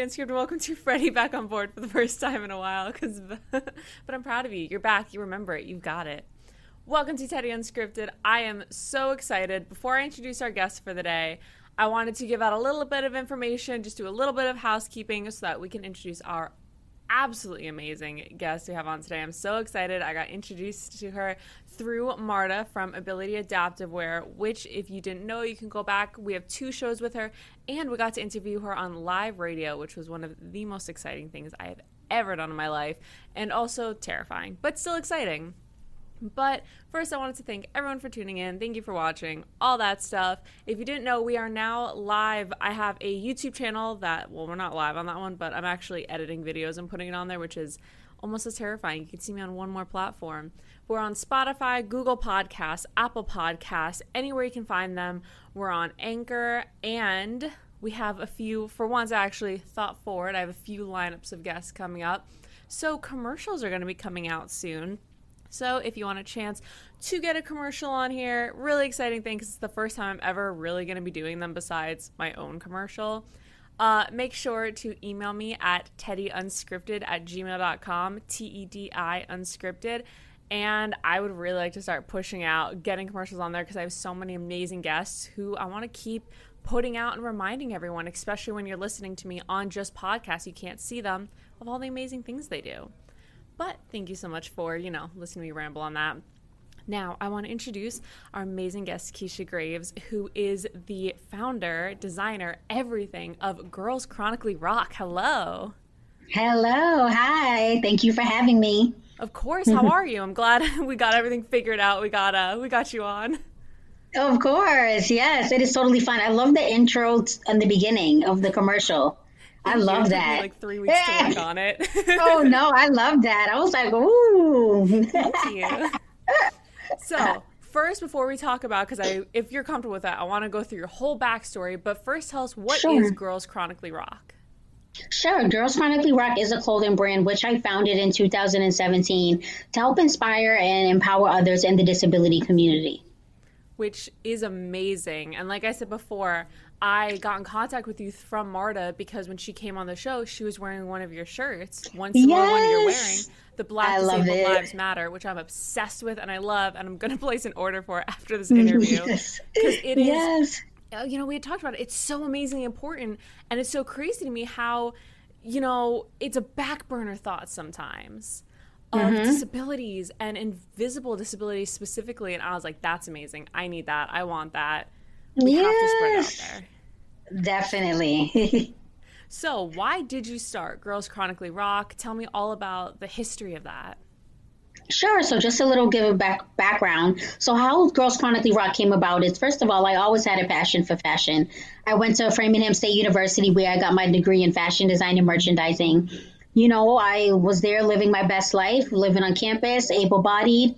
Tedi Unscripted. Welcome to Freddie back on board for the first time in a while. Cause, but I'm proud of you. You're back. You remember it. You've got it. Welcome to Tedi Unscripted. I am so excited. Before I introduce our guest for the day, I wanted to give out a little bit of information, just do a little bit of housekeeping so that we can introduce our absolutely amazing guest we have on today. I'm so excited. I got introduced to her through Marta from Ability Adaptive Wear, which, if you didn't know, you can go back. We have two shows with her, and we got to interview her on live radio, which was one of the most exciting things I have ever done in my life, and also terrifying, but still exciting. But first, I wanted to thank everyone for tuning in. Thank you for watching, all that stuff. If you didn't know, we are now live. I have a YouTube channel that, well, we're not live on that one, but I'm actually editing videos and putting it on there, which is almost as terrifying. You can see me on one more platform. We're on Spotify, Google Podcasts, Apple Podcasts, anywhere you can find them. We're on Anchor, and we have a few, for once, I actually thought forward. I have a few lineups of guests coming up. So commercials are going to be coming out soon. So if you want a chance to get a commercial on here, really exciting thing because it's the first time I'm ever really going to be doing them besides my own commercial. Uh, make sure to email me at tediunscripted at gmail.com, T E D I unscripted. And I would really like to start pushing out getting commercials on there because I have so many amazing guests who I want to keep putting out and reminding everyone, especially when you're listening to me on just podcasts, you can't see them, of all the amazing things they do. But thank you so much for, you know, listening to me ramble on that. Now, I want to introduce our amazing guest, Keisha Graves, who is the founder, designer, everything of Girls Chronically Rock. Hello. Hello. Hi. Thank you for having me. Of course. How are you? I'm glad we got everything figured out. We got uh we got you on. Of course. Yes, it is totally fine. I love the intro and the beginning of the commercial. I love that. like three weeks to work on it. oh no, I love that. I was like, ooh. Thank you. So first, before we talk about, because I, if you're comfortable with that, I want to go through your whole backstory. But first, tell us what sure. is Girls Chronically Rock. Sure. Girls Chronically Rock is a clothing brand which I founded in 2017 to help inspire and empower others in the disability community. Which is amazing. And like I said before, I got in contact with you from Marta because when she came on the show, she was wearing one of your shirts, one similar yes. one you're wearing, the Black I Disabled Lives Matter, which I'm obsessed with and I love, and I'm going to place an order for after this interview because yes. it is. Yes. Uh, you know, we had talked about it. It's so amazingly important, and it's so crazy to me how, you know, it's a back burner thought sometimes of mm-hmm. disabilities and invisible disabilities specifically. And I was like, that's amazing. I need that. I want that we yes. have to spread out there. Definitely. so, why did you start Girls Chronically Rock? Tell me all about the history of that. Sure. So, just a little give a back background. So, how Girls Chronically Rock came about is first of all, I always had a passion for fashion. I went to Framingham State University where I got my degree in fashion design and merchandising. You know, I was there living my best life, living on campus, able bodied,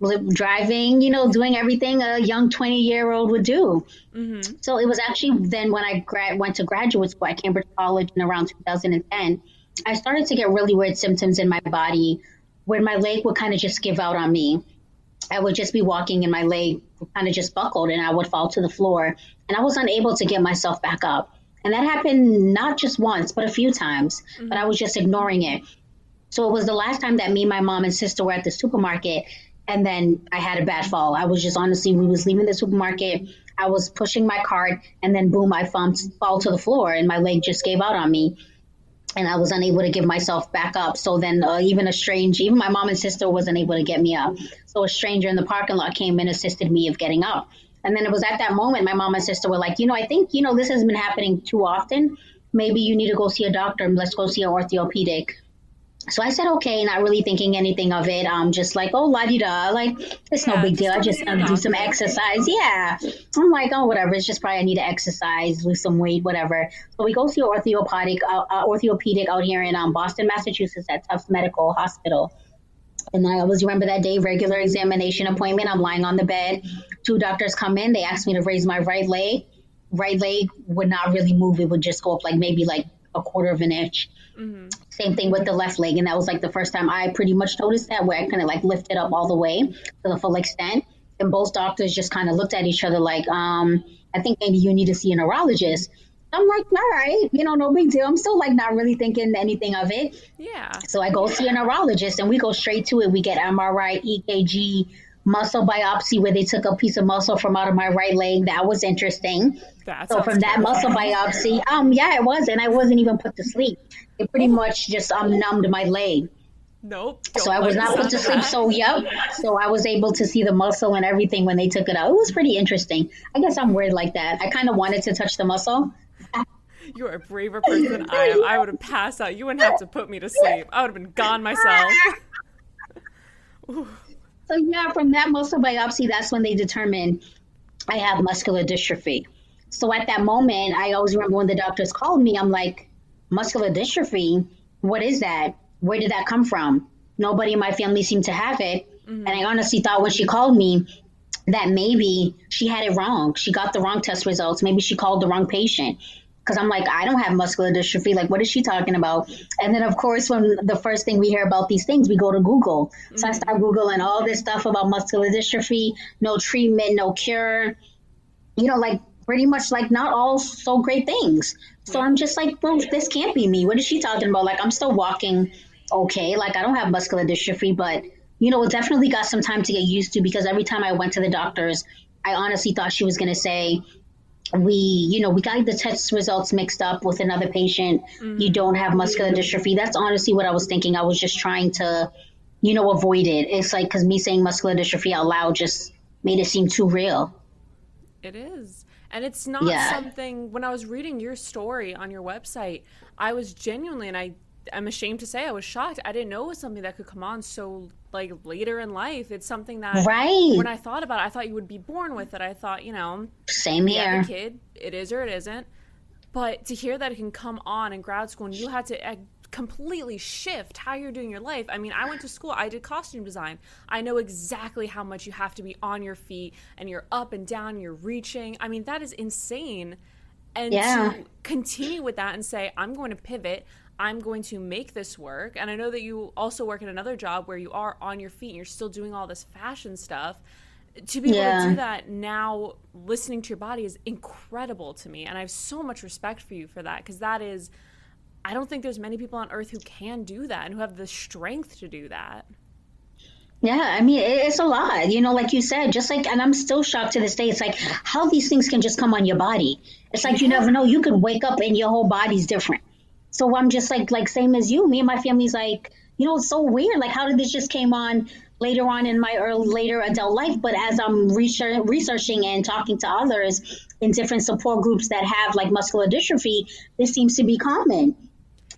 driving, you know, doing everything a young 20 year old would do. Mm-hmm. So it was actually then when I grad- went to graduate school at Cambridge College in around 2010, I started to get really weird symptoms in my body where my leg would kind of just give out on me. I would just be walking and my leg kind of just buckled and I would fall to the floor and I was unable to get myself back up. And that happened not just once, but a few times, mm-hmm. but I was just ignoring it. So it was the last time that me, my mom, and sister were at the supermarket and then I had a bad fall. I was just honestly, we was leaving the supermarket. I was pushing my cart, and then boom, I fall, fall to the floor, and my leg just gave out on me, and I was unable to give myself back up. So then, uh, even a strange, even my mom and sister wasn't able to get me up. So a stranger in the parking lot came and assisted me of getting up. And then it was at that moment my mom and sister were like, you know, I think you know this has been happening too often. Maybe you need to go see a doctor. Let's go see an orthopedic. So I said, okay, not really thinking anything of it. Um, just like, oh, la di da, like it's yeah, no big deal. I just do some exercise. Yeah. I'm like, oh, whatever. It's just probably I need to exercise, lose some weight, whatever. So we go see orthopedic, uh, uh, orthopedic out here in um, Boston, Massachusetts, at Tufts Medical Hospital. And I always remember that day, regular examination appointment. I'm lying on the bed. Two doctors come in. They asked me to raise my right leg. Right leg would not really move. It would just go up like maybe like a quarter of an inch. Mm-hmm. Same thing with the left leg. And that was like the first time I pretty much noticed that where I kind of like lifted up all the way to the full extent. And both doctors just kind of looked at each other like, um, I think maybe you need to see a neurologist. I'm like, all right, you know, no big deal. I'm still like not really thinking anything of it. Yeah. So I go see a neurologist and we go straight to it. We get MRI, EKG, muscle biopsy where they took a piece of muscle from out of my right leg. That was interesting. That So from that muscle biopsy, um, yeah, it was, and I wasn't even put to sleep. It pretty much just um numbed my leg. Nope. So I was not put to sleep. that. So yep. So I was able to see the muscle and everything when they took it out. It was pretty interesting. I guess I'm weird like that. I kind of wanted to touch the muscle. You're a braver person than I am. I would have passed out. You wouldn't have to put me to sleep. I would have been gone myself. So yeah, from that muscle biopsy, that's when they determined I have muscular dystrophy. So at that moment, I always remember when the doctors called me, I'm like, muscular dystrophy? What is that? Where did that come from? Nobody in my family seemed to have it. Mm-hmm. And I honestly thought when she called me that maybe she had it wrong. She got the wrong test results. Maybe she called the wrong patient. Because I'm like, I don't have muscular dystrophy. Like, what is she talking about? And then, of course, when the first thing we hear about these things, we go to Google. So I start mm-hmm. Googling all this stuff about muscular dystrophy, no treatment, no cure. You know, like pretty much like not all so great things. So I'm just like, well, this can't be me. What is she talking about? Like, I'm still walking okay. Like, I don't have muscular dystrophy, but, you know, it definitely got some time to get used to because every time I went to the doctors, I honestly thought she was going to say, we, you know, we got the test results mixed up with another patient. You mm-hmm. don't have muscular dystrophy. That's honestly what I was thinking. I was just trying to, you know, avoid it. It's like, because me saying muscular dystrophy out loud just made it seem too real. It is. And it's not Yeah. something when I was reading your story on your website, I was genuinely and I I'm ashamed to say I was shocked. I didn't know it was something that could come on so like later in life. It's something that Right. when I thought about it, I thought you would be born with it. I thought, you know, Same here. kid, it is or it isn't. But to hear that it can come on in grad school and you had to uh, completely shift how you're doing your life. I mean, I went to school, I did costume design. I know exactly how much you have to be on your feet and you're up and down, you're reaching. I mean, that is insane. And Yeah. to continue with that and say, I'm going to pivot, I'm going to make this work. And I know that you also work in another job where you are on your feet and you're still doing all this fashion stuff. To be able to do that now, listening to your body is incredible to me. And I have so much respect for you for that because that is, I don't think there's many people on earth who can do that and who have the strength to do that. Yeah, I mean, it's a lot, you know, like you said, just like, and I'm still shocked to this day. It's like how these things can just come on your body. It's like you never know. You could wake up and your whole body's different. So I'm just like, like same as you. Me and my family's like, you know, it's so weird. Like, how did this just came on later on in my early, later adult life? But as I'm research, researching and talking to others in different support groups that have like muscular dystrophy, this seems to be common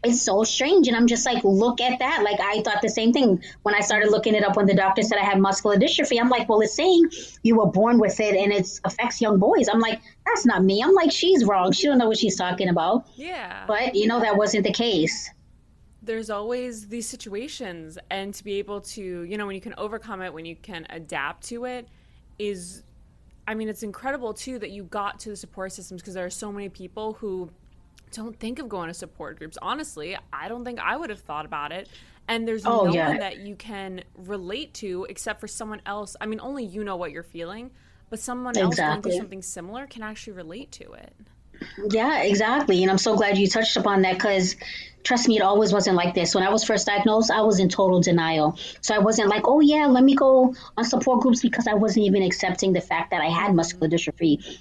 it's so strange. And i'm just like look at that. Like i thought the same thing. When i started looking it up when the doctor said i had muscular dystrophy i'm like well it's saying you were born with it and it affects young boys. I'm like that's not me. I'm like she's wrong. She don't know what she's talking about. Yeah. but you know that wasn't the case. There's always these situations. And to be able to you know when you can overcome it when you can adapt to it is i mean it's incredible too that you got to the support systems because there are so many people who don't think of going to support groups honestly i don't think i would have thought about it and there's Oh, no yeah. one that you can relate to except for someone else i mean only you know what you're feeling but someone else going through something similar can actually relate to it Yeah, exactly. And I'm so glad you touched upon that because trust me, it always wasn't like this. When I was first diagnosed, I was in total denial. So I wasn't like, oh, yeah, let me go on support groups because I wasn't even accepting the fact that I had muscular dystrophy.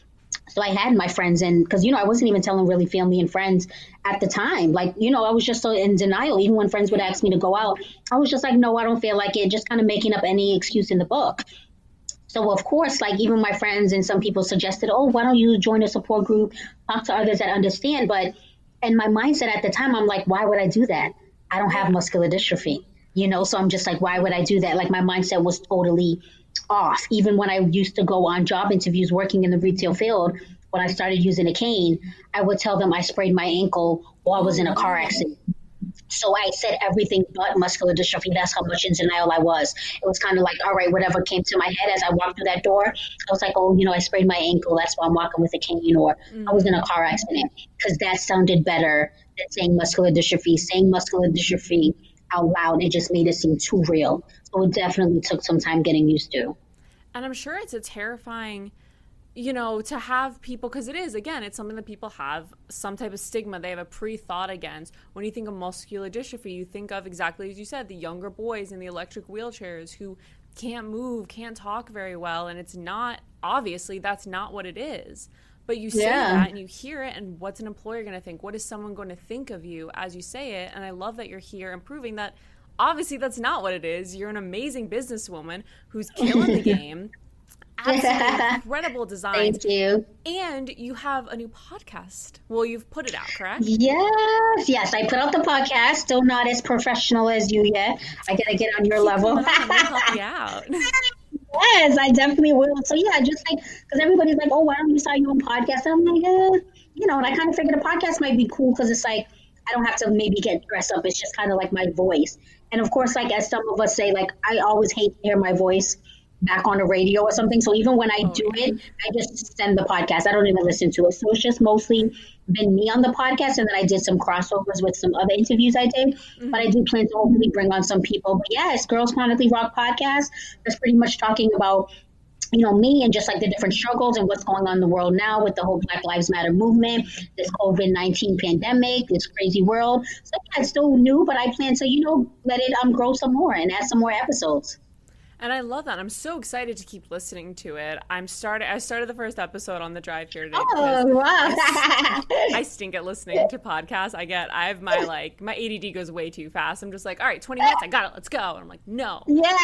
So I had my friends, and because, you know, I wasn't even telling really family and friends at the time. Like, you know, I was just so in denial. Even when friends would ask me to go out, I was just like, no, I don't feel like it, just kind of making up any excuse in the book. So of course, like even my friends and some people suggested, oh, why don't you join a support group, talk to others that understand? But in my mindset at the time, I'm like, why would I do that? I don't have muscular dystrophy, you know. So I'm just like, why would I do that? Like my mindset was totally off. Even when I used to go on job interviews working in the retail field, when I started using a cane, I would tell them I sprained my ankle while I was in a car accident. So I said everything but muscular dystrophy. That's how much in denial I was. It was kind of like, all right, whatever came to my head as I walked through that door. I was like, oh, you know, I sprained my ankle. That's why I'm walking with a cane, or I was in a car accident because that sounded better than saying muscular dystrophy. Saying muscular dystrophy out loud, it just made it seem too real. So it definitely took some time getting used to. And I'm sure it's a terrifying you know, to have people, because it is, again, it's something that people have some type of stigma they have a pre thought against. When you think of muscular dystrophy, you think of exactly as you said, the younger boys in the electric wheelchairs who can't move, can't talk very well. And it's not, obviously, that's not what it is. But you say yeah. that and you hear it, and what's an employer going to think? What is someone going to think of you as you say it? And I love that you're here and proving that obviously that's not what it is. You're an amazing businesswoman who's killing the game absolutely incredible designs. Thank you. And you have a new podcast. Well, you've put it out, correct? Yes, yes. I put out the podcast. Still not as professional as you yet. I gotta get on your Keep level. On, help you out. Yes, I definitely will. So yeah, just like because everybody's like, oh, why don't you start your own podcast? And I'm like, eh, you know, and I kind of figured a podcast might be cool because it's like I don't have to maybe get dressed up. It's just kind of like my voice. And of course, like as some of us say, like I always hate to hear my voice back on the radio or something. So even when I oh, do it, I just send the podcast. I don't even listen to it. So it's just mostly been me on the podcast, and then I did some crossovers with some other interviews I did. Mm-hmm. But I do plan to hopefully bring on some people. But yes, Girls Chronically Rock podcast. That's pretty much talking about you know, me and just like the different struggles and what's going on in the world now with the whole Black Lives Matter movement, this COVID 19 pandemic, this crazy world. So yeah, it's still new, but I plan to, you know, let it um, grow some more and add some more episodes. And I love that. I'm so excited to keep listening to it. I'm started. I started the first episode on the drive here today. Oh wow! I, stink at listening to podcasts. I get. I have my like my ADD goes way too fast. I'm just like, all right, 20 minutes. I got it. Let's go. And I'm like, no. Yeah.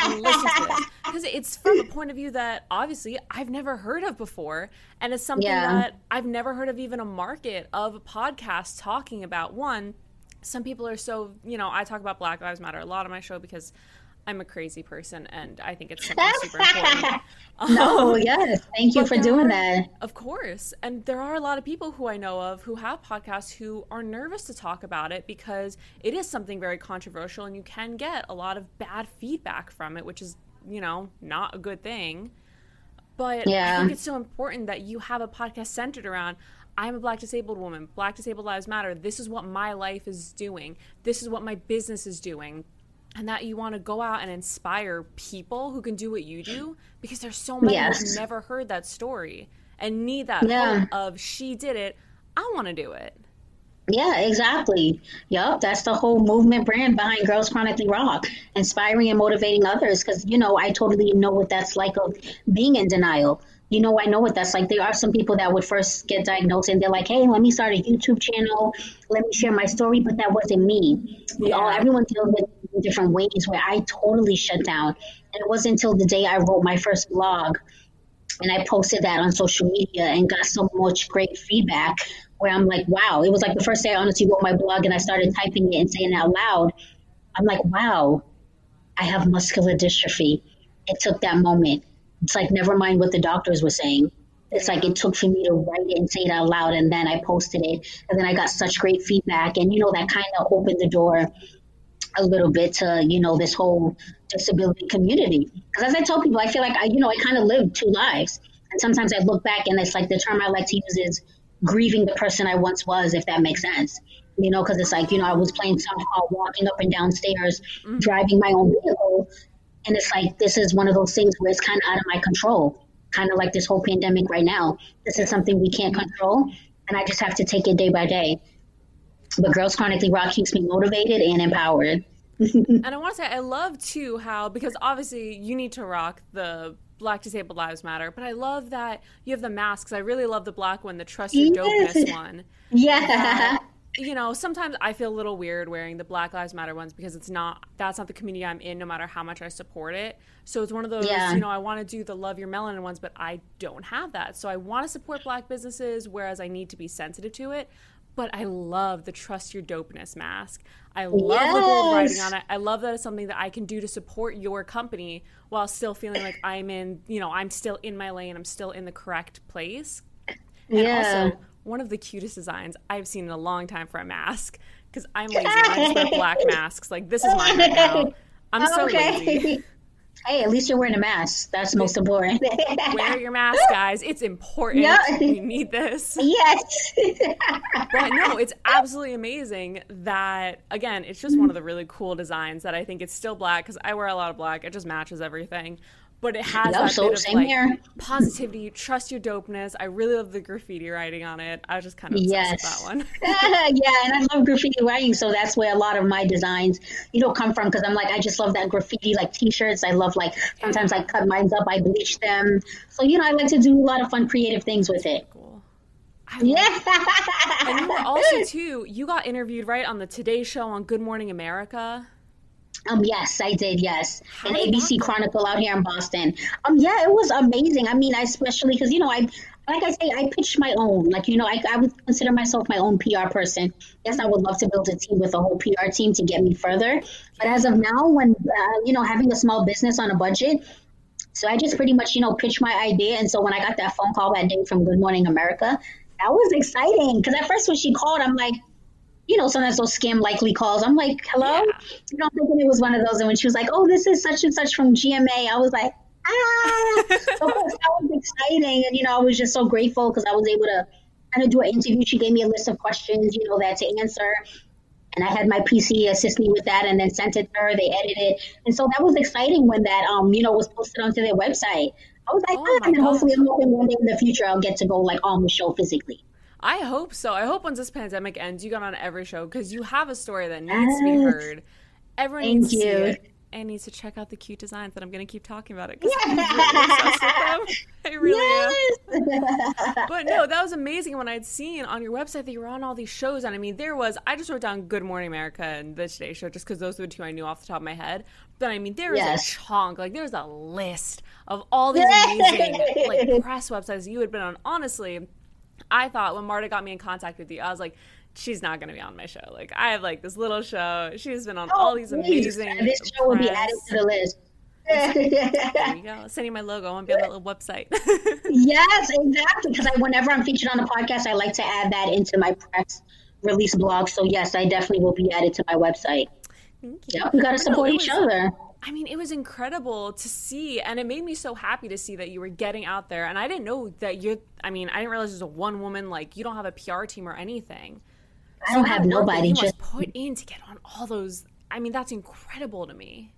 because it's from a point of view that obviously I've never heard of before, and it's something yeah. that I've never heard of even a market of podcasts talking about. One, some people are so you know I talk about Black Lives Matter a lot on my show because I'm a crazy person, and I think it's something super important. no, um, yes, thank you for doing are, that. Of course, and there are a lot of people who I know of who have podcasts who are nervous to talk about it because it is something very controversial, and you can get a lot of bad feedback from it, which is you know not a good thing. But yeah. I think it's so important that you have a podcast centered around I'm a black disabled woman. Black disabled lives matter. This is what my life is doing. This is what my business is doing and that you want to go out and inspire people who can do what you do because there's so many yes. who've never heard that story and need that yeah. of she did it i want to do it yeah, exactly. Yep, that's the whole movement brand behind Girls Chronically Rock, inspiring and motivating others. Because you know, I totally know what that's like of being in denial. You know, I know what that's like. There are some people that would first get diagnosed and they're like, "Hey, let me start a YouTube channel, let me share my story," but that wasn't me. We yeah. all, everyone deals with different ways where I totally shut down. And it wasn't until the day I wrote my first blog and I posted that on social media and got so much great feedback where I'm like, wow, it was like the first day I honestly wrote my blog and I started typing it and saying it out loud. I'm like, wow, I have muscular dystrophy. It took that moment. It's like, never mind what the doctors were saying. It's like it took for me to write it and say it out loud, and then I posted it, and then I got such great feedback, and you know that kind of opened the door a little bit to you know this whole disability community. Because as i tell people i feel like i you know i kind of lived two lives. And sometimes i look back and it's like the term i like to use is grieving the person i once was if that makes sense. You know because it's like you know i was playing softball walking up and downstairs mm-hmm. driving my own vehicle. And it's like this is one of those things where it's kind of out of my control. Kind of like this whole pandemic right now. This is something we can't control and i just have to take it day by day but Girls Chronically Rock keeps me motivated and empowered. and I want to say, I love too how, because obviously you need to rock the Black Disabled Lives Matter, but I love that you have the masks. I really love the black one, the Trust Your yes. Dopeness one. Yeah. That, you know, sometimes I feel a little weird wearing the Black Lives Matter ones because it's not, that's not the community I'm in, no matter how much I support it. So it's one of those, yeah. you know, I want to do the Love Your Melanin ones, but I don't have that. So I want to support black businesses, whereas I need to be sensitive to it but I love the trust your dopeness mask. I love yes. the gold writing on it. I love that it's something that I can do to support your company while still feeling like I'm in, you know, I'm still in my lane. I'm still in the correct place. And yeah. also, one of the cutest designs I've seen in a long time for a mask because I'm lazy. I just wear black masks. Like this is mine right now. I'm so okay. lazy. Hey, at least you're wearing a mask. That's most important. Wear your mask, guys. It's important. Yep. We need this. Yes. but no, it's absolutely amazing that, again, it's just one of the really cool designs that I think it's still black because I wear a lot of black. It just matches everything. But it has that so bit of like here. positivity, You trust your dopeness. I really love the graffiti writing on it. I was just kind of Yes. that one. yeah, and I love graffiti writing, so that's where a lot of my designs, you know, come from. Because I'm like, I just love that graffiti, like T-shirts. I love like sometimes I cut mine up, I bleach them. So you know, I like to do a lot of fun, creative things with it. cool. I love And you were also too. You got interviewed right on the Today Show on Good Morning America. Um, yes, I did. Yes, How an ABC? Chronicle out here in Boston. Um, yeah, it was amazing. I mean, I especially because you know, I like I say, I pitched my own. Like you know, I, I would consider myself my own PR person. Yes, I would love to build a team with a whole PR team to get me further. But as of now, when uh, you know, having a small business on a budget. So I just pretty much, you know, pitched my idea. And so when I got that phone call that day from Good Morning America, that was exciting. Because at first when she called, I'm like, you know, sometimes those scam likely calls. I'm like, hello? Yeah. You know, thinking it was one of those. And when she was like, oh, this is such and such from GMA, I was like, ah. so of course, that was exciting. And, you know, I was just so grateful because I was able to kind of do an interview. She gave me a list of questions, you know, that to answer. And I had my PC assist me with that and then sent it to her. They edited it. And so that was exciting when that, um, you know, was posted onto their website. I was like, Oh ah, and then hopefully. I'm hoping one day in the future I'll get to go like on the show physically. I hope so. I hope once this pandemic ends, you get on every show because you have a story that needs to be heard. Everyone Thank needs to see it and needs to check out the cute designs. that I'm going to keep talking about it because I'm really obsessed with them. I really am. But no, that was amazing when I'd seen on your website that you were on all these shows. And I mean, there was, I just wrote down Good Morning America and The Today Show just because those were the two I knew off the top of my head. But I mean, there was Yes. a chunk, like, there was a list of all these amazing like press websites you had been on. Honestly, I thought when Marta got me in contact with you, I was like, she's not going to be on my show. Like, I have like this little show. She's been on oh, all these Oh, please. amazing. This show will be added to the list. There you go. Sending my logo. I be on that little website. yes, exactly. Because whenever I'm featured on the podcast, I like to add that into my press release blog. So yes, I definitely will be added to my website. Thank you. Yep, we got to support each other. I mean, it was incredible to see, and it made me so happy to see that you were getting out there. And I didn't know that you're. I mean, I didn't realize there's a one woman like you don't have a PR team or anything. I don't So have that work that nobody. You Just put in to get on all those. I mean, that's incredible to me.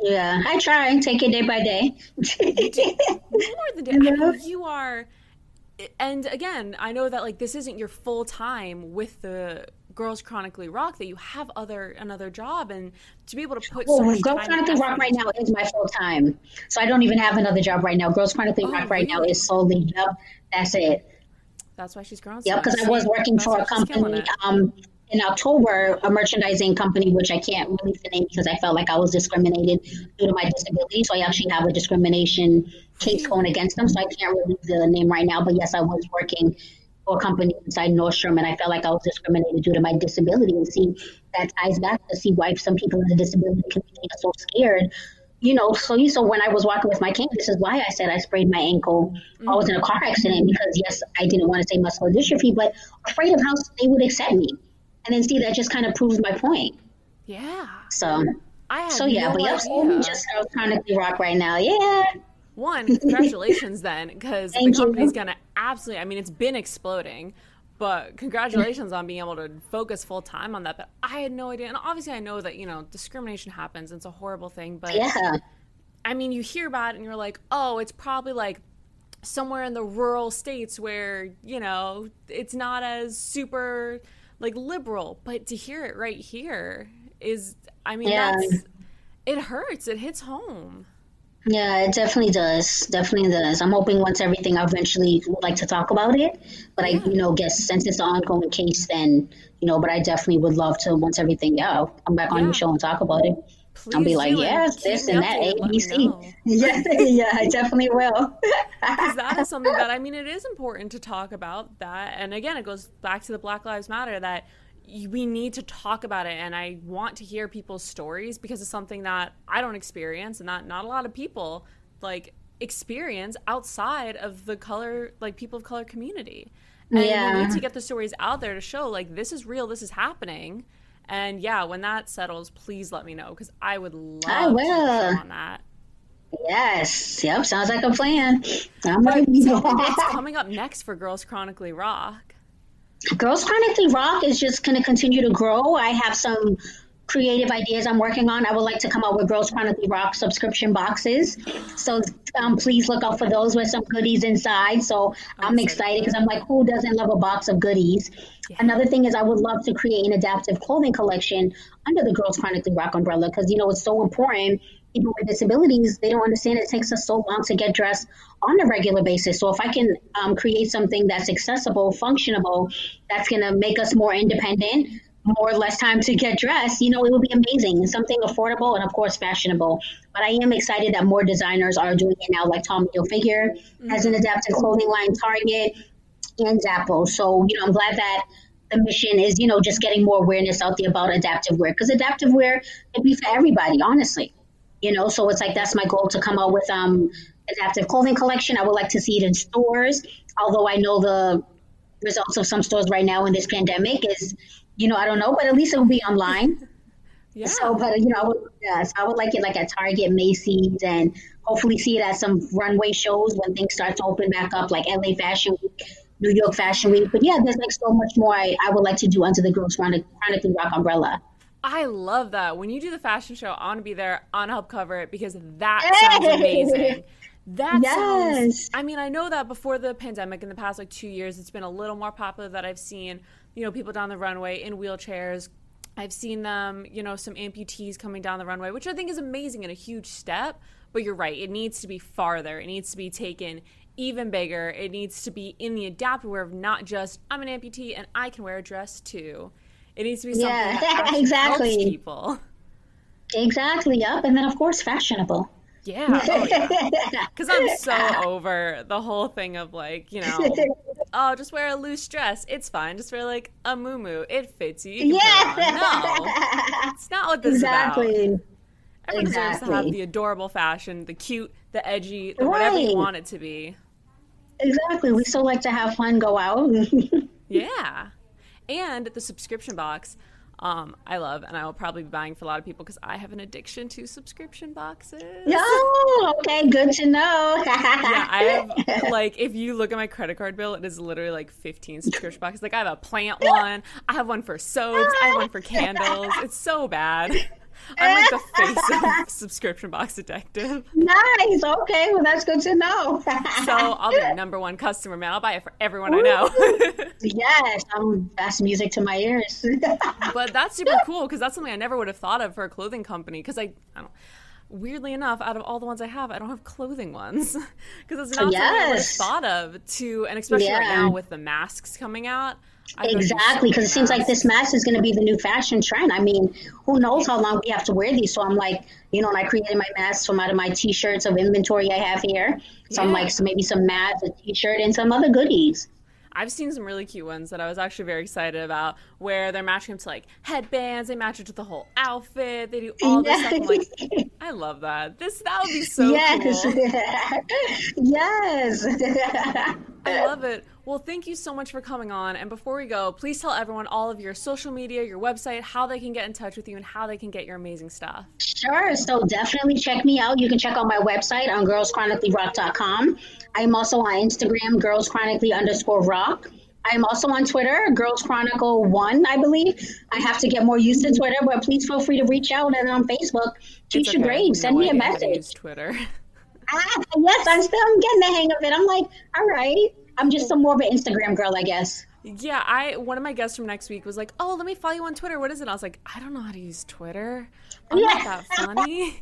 yeah, I try and take it day by day. More than mean, you are. And again, I know that like this isn't your full time with the Girls Chronically Rock. That you have other another job, and to be able to put Well, Girls Chronically Rock right now is my full time, so I don't even have another job right now. Girls Chronically Oh, Rock right now is solely yep. That's it. That's why she's grown. Yep, because I was working That's for a company um, in October, a merchandising company, which I can't release the name because I felt like I was discriminated due to my disability. So I actually have a discrimination case going against them. So I can't release the name right now. But yes, I was working for a company inside Nordstrom, and I felt like I was discriminated due to my disability. And see, that ties back to see why some people in the disability community are so scared. You know, so you so when I was walking with my cane, this is why I said I sprained my ankle. I was in a car accident because yes, I didn't want to say muscular dystrophy, but afraid of how they would accept me. And then see that just kind of proves my point. Yeah. So I so yeah, no but yep, idea. just electronically rock right now. Yeah. One, congratulations then, because the company's gonna absolutely. I mean, it's been exploding, but congratulations on being able to focus full time on that. But I had no idea, and obviously, I know that you know discrimination happens. It's a horrible thing, but Yeah. I mean, you hear about it and you're like, oh, it's probably like somewhere in the rural states where you know it's not as super like liberal. But to hear it right here is, I mean, Yeah. that's it hurts. It hits home. Yeah, it definitely does. Definitely does. I'm hoping once everything, I eventually would like to talk about it. But I, you know, guess since it's an ongoing case, then you know. But I definitely would love to once everything. Yeah, I'll come back on your show and talk about it. Please I'll be like, yes, keep this and that. A, B, C. Yeah, yeah, I definitely will. because that is something that I mean, it is important to talk about that. And again, it goes back to the Black Lives Matter that we need to talk about it. And I want to hear people's stories because it's something that I don't experience and that not a lot of people like experience outside of the color, like people of color community. And we need to get the stories out there to show like this is real, this is happening. And yeah, when that settles, please let me know because I would love I will. on that. Yes. Yep. Sounds like a plan. I'm tell me what's coming up next for Girls Chronically Rock? Girls Chronically Rock is just going to continue to grow. I have some creative ideas I'm working on. I would like to come out with Girls Chronically Rock subscription boxes. So um, please look out for those with some goodies inside. So I'm, I'm excited because I'm like, who doesn't love a box of goodies? Yeah. Another thing is I would love to create an adaptive clothing collection under the Girls Chronically Rock umbrella because, you know, it's so important people with disabilities, they don't understand it takes us so long to get dressed on a regular basis. So if I can um, create something that's accessible, functionable, that's going to make us more independent, more or less time to get dressed, you know, it would be amazing. Something affordable and, of course, fashionable. But I am excited that more designers are doing it now, like Tommy Hilfiger mm-hmm. has an adaptive clothing line, Target, and Zappos. So, you know, I'm glad that the mission is, you know, just getting more awareness out there about adaptive wear because adaptive wear can be for everybody, honestly you know so it's like that's my goal to come out with um adaptive clothing collection i would like to see it in stores although i know the results of some stores right now in this pandemic is you know i don't know but at least it will be online yeah. So, but you know, I would, yeah, so I would like it like at Target, Macy's, and hopefully see it at some runway shows when things start to open back up, like LA Fashion Week, New York Fashion Week. But yeah, there's like so much more I, I would like to do under the Girls Chronically Rock umbrella. I love that. When you do the fashion show, I want to be there. I want to help cover it because that sounds amazing. That yes. sounds. I mean, I know that before the pandemic, in the past like two years, it's been a little more popular that I've seen, you know, people down the runway in wheelchairs. I've seen them, you know, some amputees coming down the runway, which I think is amazing and a huge step. But you're right, it needs to be farther. It needs to be taken even bigger. It needs to be in the adaptive wear of not just I'm an amputee and I can wear a dress too. It needs to be something yeah, that exactly. helps people. Exactly. Yep. And then of course fashionable. Yeah. Because oh, yeah. I'm so over the whole thing of like, you know, oh, just wear a loose dress. It's fine. Just wear like a muumuu. It fits you. you yeah. No. It's not what this exactly. is about. Everyone exactly. deserves to have the adorable fashion, the cute, the edgy, the right. whatever you want it to be. Exactly. We still like to have fun, go out. yeah and the subscription box. Um, I love, and I will probably be buying for a lot of people because I have an addiction to subscription boxes. Oh, okay, good to know. yeah, I have like if you look at my credit card bill, it is literally like 15 subscription boxes. Like I have a plant one, I have one for soaps, I have one for candles. It's so bad. I'm like the face of subscription box detective. Nice. Okay. Well, that's good to know. so I'll be the number one customer, man. I'll buy it for everyone Ooh. I know. yes. Um, that's music to my ears. but that's super cool because that's something I never would have thought of for a clothing company because I, I don't weirdly enough, out of all the ones I have, I don't have clothing ones because it's not yes. something I would have thought of to, and especially yeah. right now with the masks coming out. Exactly, because it seems like this mask is going to be the new fashion trend. I mean, who knows how long we have to wear these? So I'm like, you know, and I created my masks from out of my t-shirts of inventory I have here. So yeah. I'm like, so maybe some masks, a t-shirt, and some other goodies. I've seen some really cute ones that I was actually very excited about where they're matching to like headbands, they match it to the whole outfit, they do all this stuff. I'm like, I love that. This that would be so yes. cool. yes. I love it. Well, thank you so much for coming on. And before we go, please tell everyone all of your social media, your website, how they can get in touch with you, and how they can get your amazing stuff. Sure. So definitely check me out. You can check out my website on girlschronicallyrock.com. I'm also on Instagram, girlschronically underscore rock. I'm also on Twitter, Girls Chronicle One, I believe. I have to get more used to Twitter, but please feel free to reach out and on Facebook. Teach okay. your grade. Send no me a message. Twitter. Ah, yes, I'm still I'm getting the hang of it. I'm like, all right. I'm just of an Instagram girl, I guess. Yeah, I one of my guests from next week was like, "Oh, let me follow you on Twitter. What is it?" I was like, "I don't know how to use Twitter. I'm yeah. not that funny."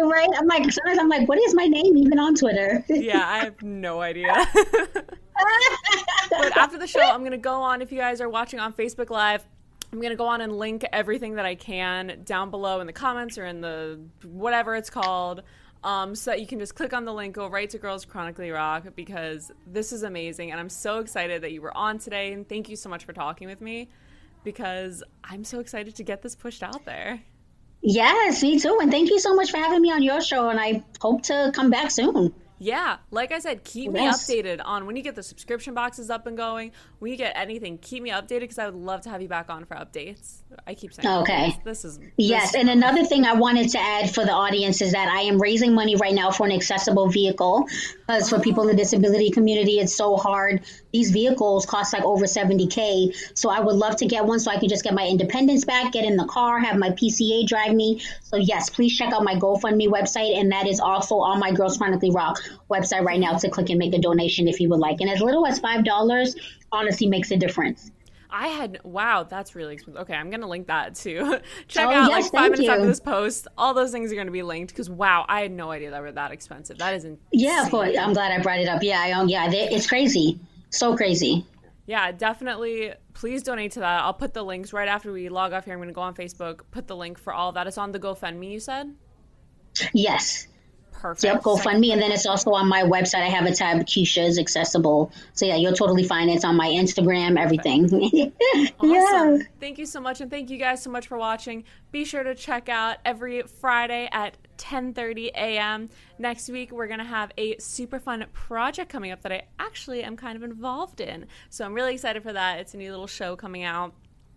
right? I'm like, sometimes I'm like, "What is my name even on Twitter?" yeah, I have no idea. but after the show, I'm gonna go on. If you guys are watching on Facebook Live, I'm gonna go on and link everything that I can down below in the comments or in the whatever it's called um, so that you can just click on the link, go right to Girls Chronically Rock because this is amazing. And I'm so excited that you were on today. And thank you so much for talking with me because I'm so excited to get this pushed out there. Yes, me too. And thank you so much for having me on your show. And I hope to come back soon. Yeah, like I said, keep Yes. me updated on when you get the subscription boxes up and going. When you get anything, keep me updated because I would love to have you back on for updates. I keep saying Okay. updates. This is Yes, this- and another thing I wanted to add for the audience is that I am raising money right now for an accessible vehicle because for people in the disability community, it's so hard. These vehicles cost like over 70K. So I would love to get one so I can just get my independence back, get in the car, have my PCA drive me. So, yes, please check out my GoFundMe website. And that is also on my Girls Chronically Rock website right now to click and make a donation if you would like. And as little as $5 honestly makes a difference. I had wow, that's really expensive. Okay, I'm gonna link that too. Check Oh, out yes, like five minutes after this post. All those things are gonna be linked because wow, I had no idea that were that expensive. That isn't. Yeah, but I'm glad I brought it up. Yeah, I, um, yeah, they, it's crazy. So crazy. Yeah, definitely. Please donate to that. I'll put the links right after we log off here. I'm gonna go on Facebook, put the link for all that. It's on the GoFundMe. You said Yes. Perfect. Yep, GoFundMe. And then it's also on my website. I have a tab, Keisha is accessible. So yeah, you'll totally find it. It's on my Instagram, everything. Awesome. Thank you so much, and thank you guys so much for watching. Be sure to check out every Friday at 10:30 a.m. Next week, we're gonna have a super fun project coming up that I actually am kind of involved in. So I'm really excited for that. It's a new little show coming out.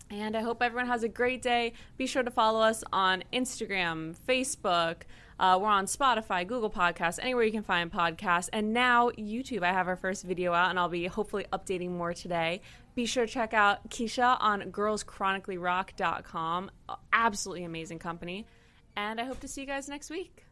And I hope everyone has a great day. Be sure to follow us on Instagram, Facebook. Uh, we're on Spotify, Google Podcasts, anywhere you can find podcasts. And now YouTube. I have our first video out, and I'll be hopefully updating more today. Be sure to check out Keisha on girlschronicallyrock.com. Absolutely amazing company. And I hope to see you guys next week.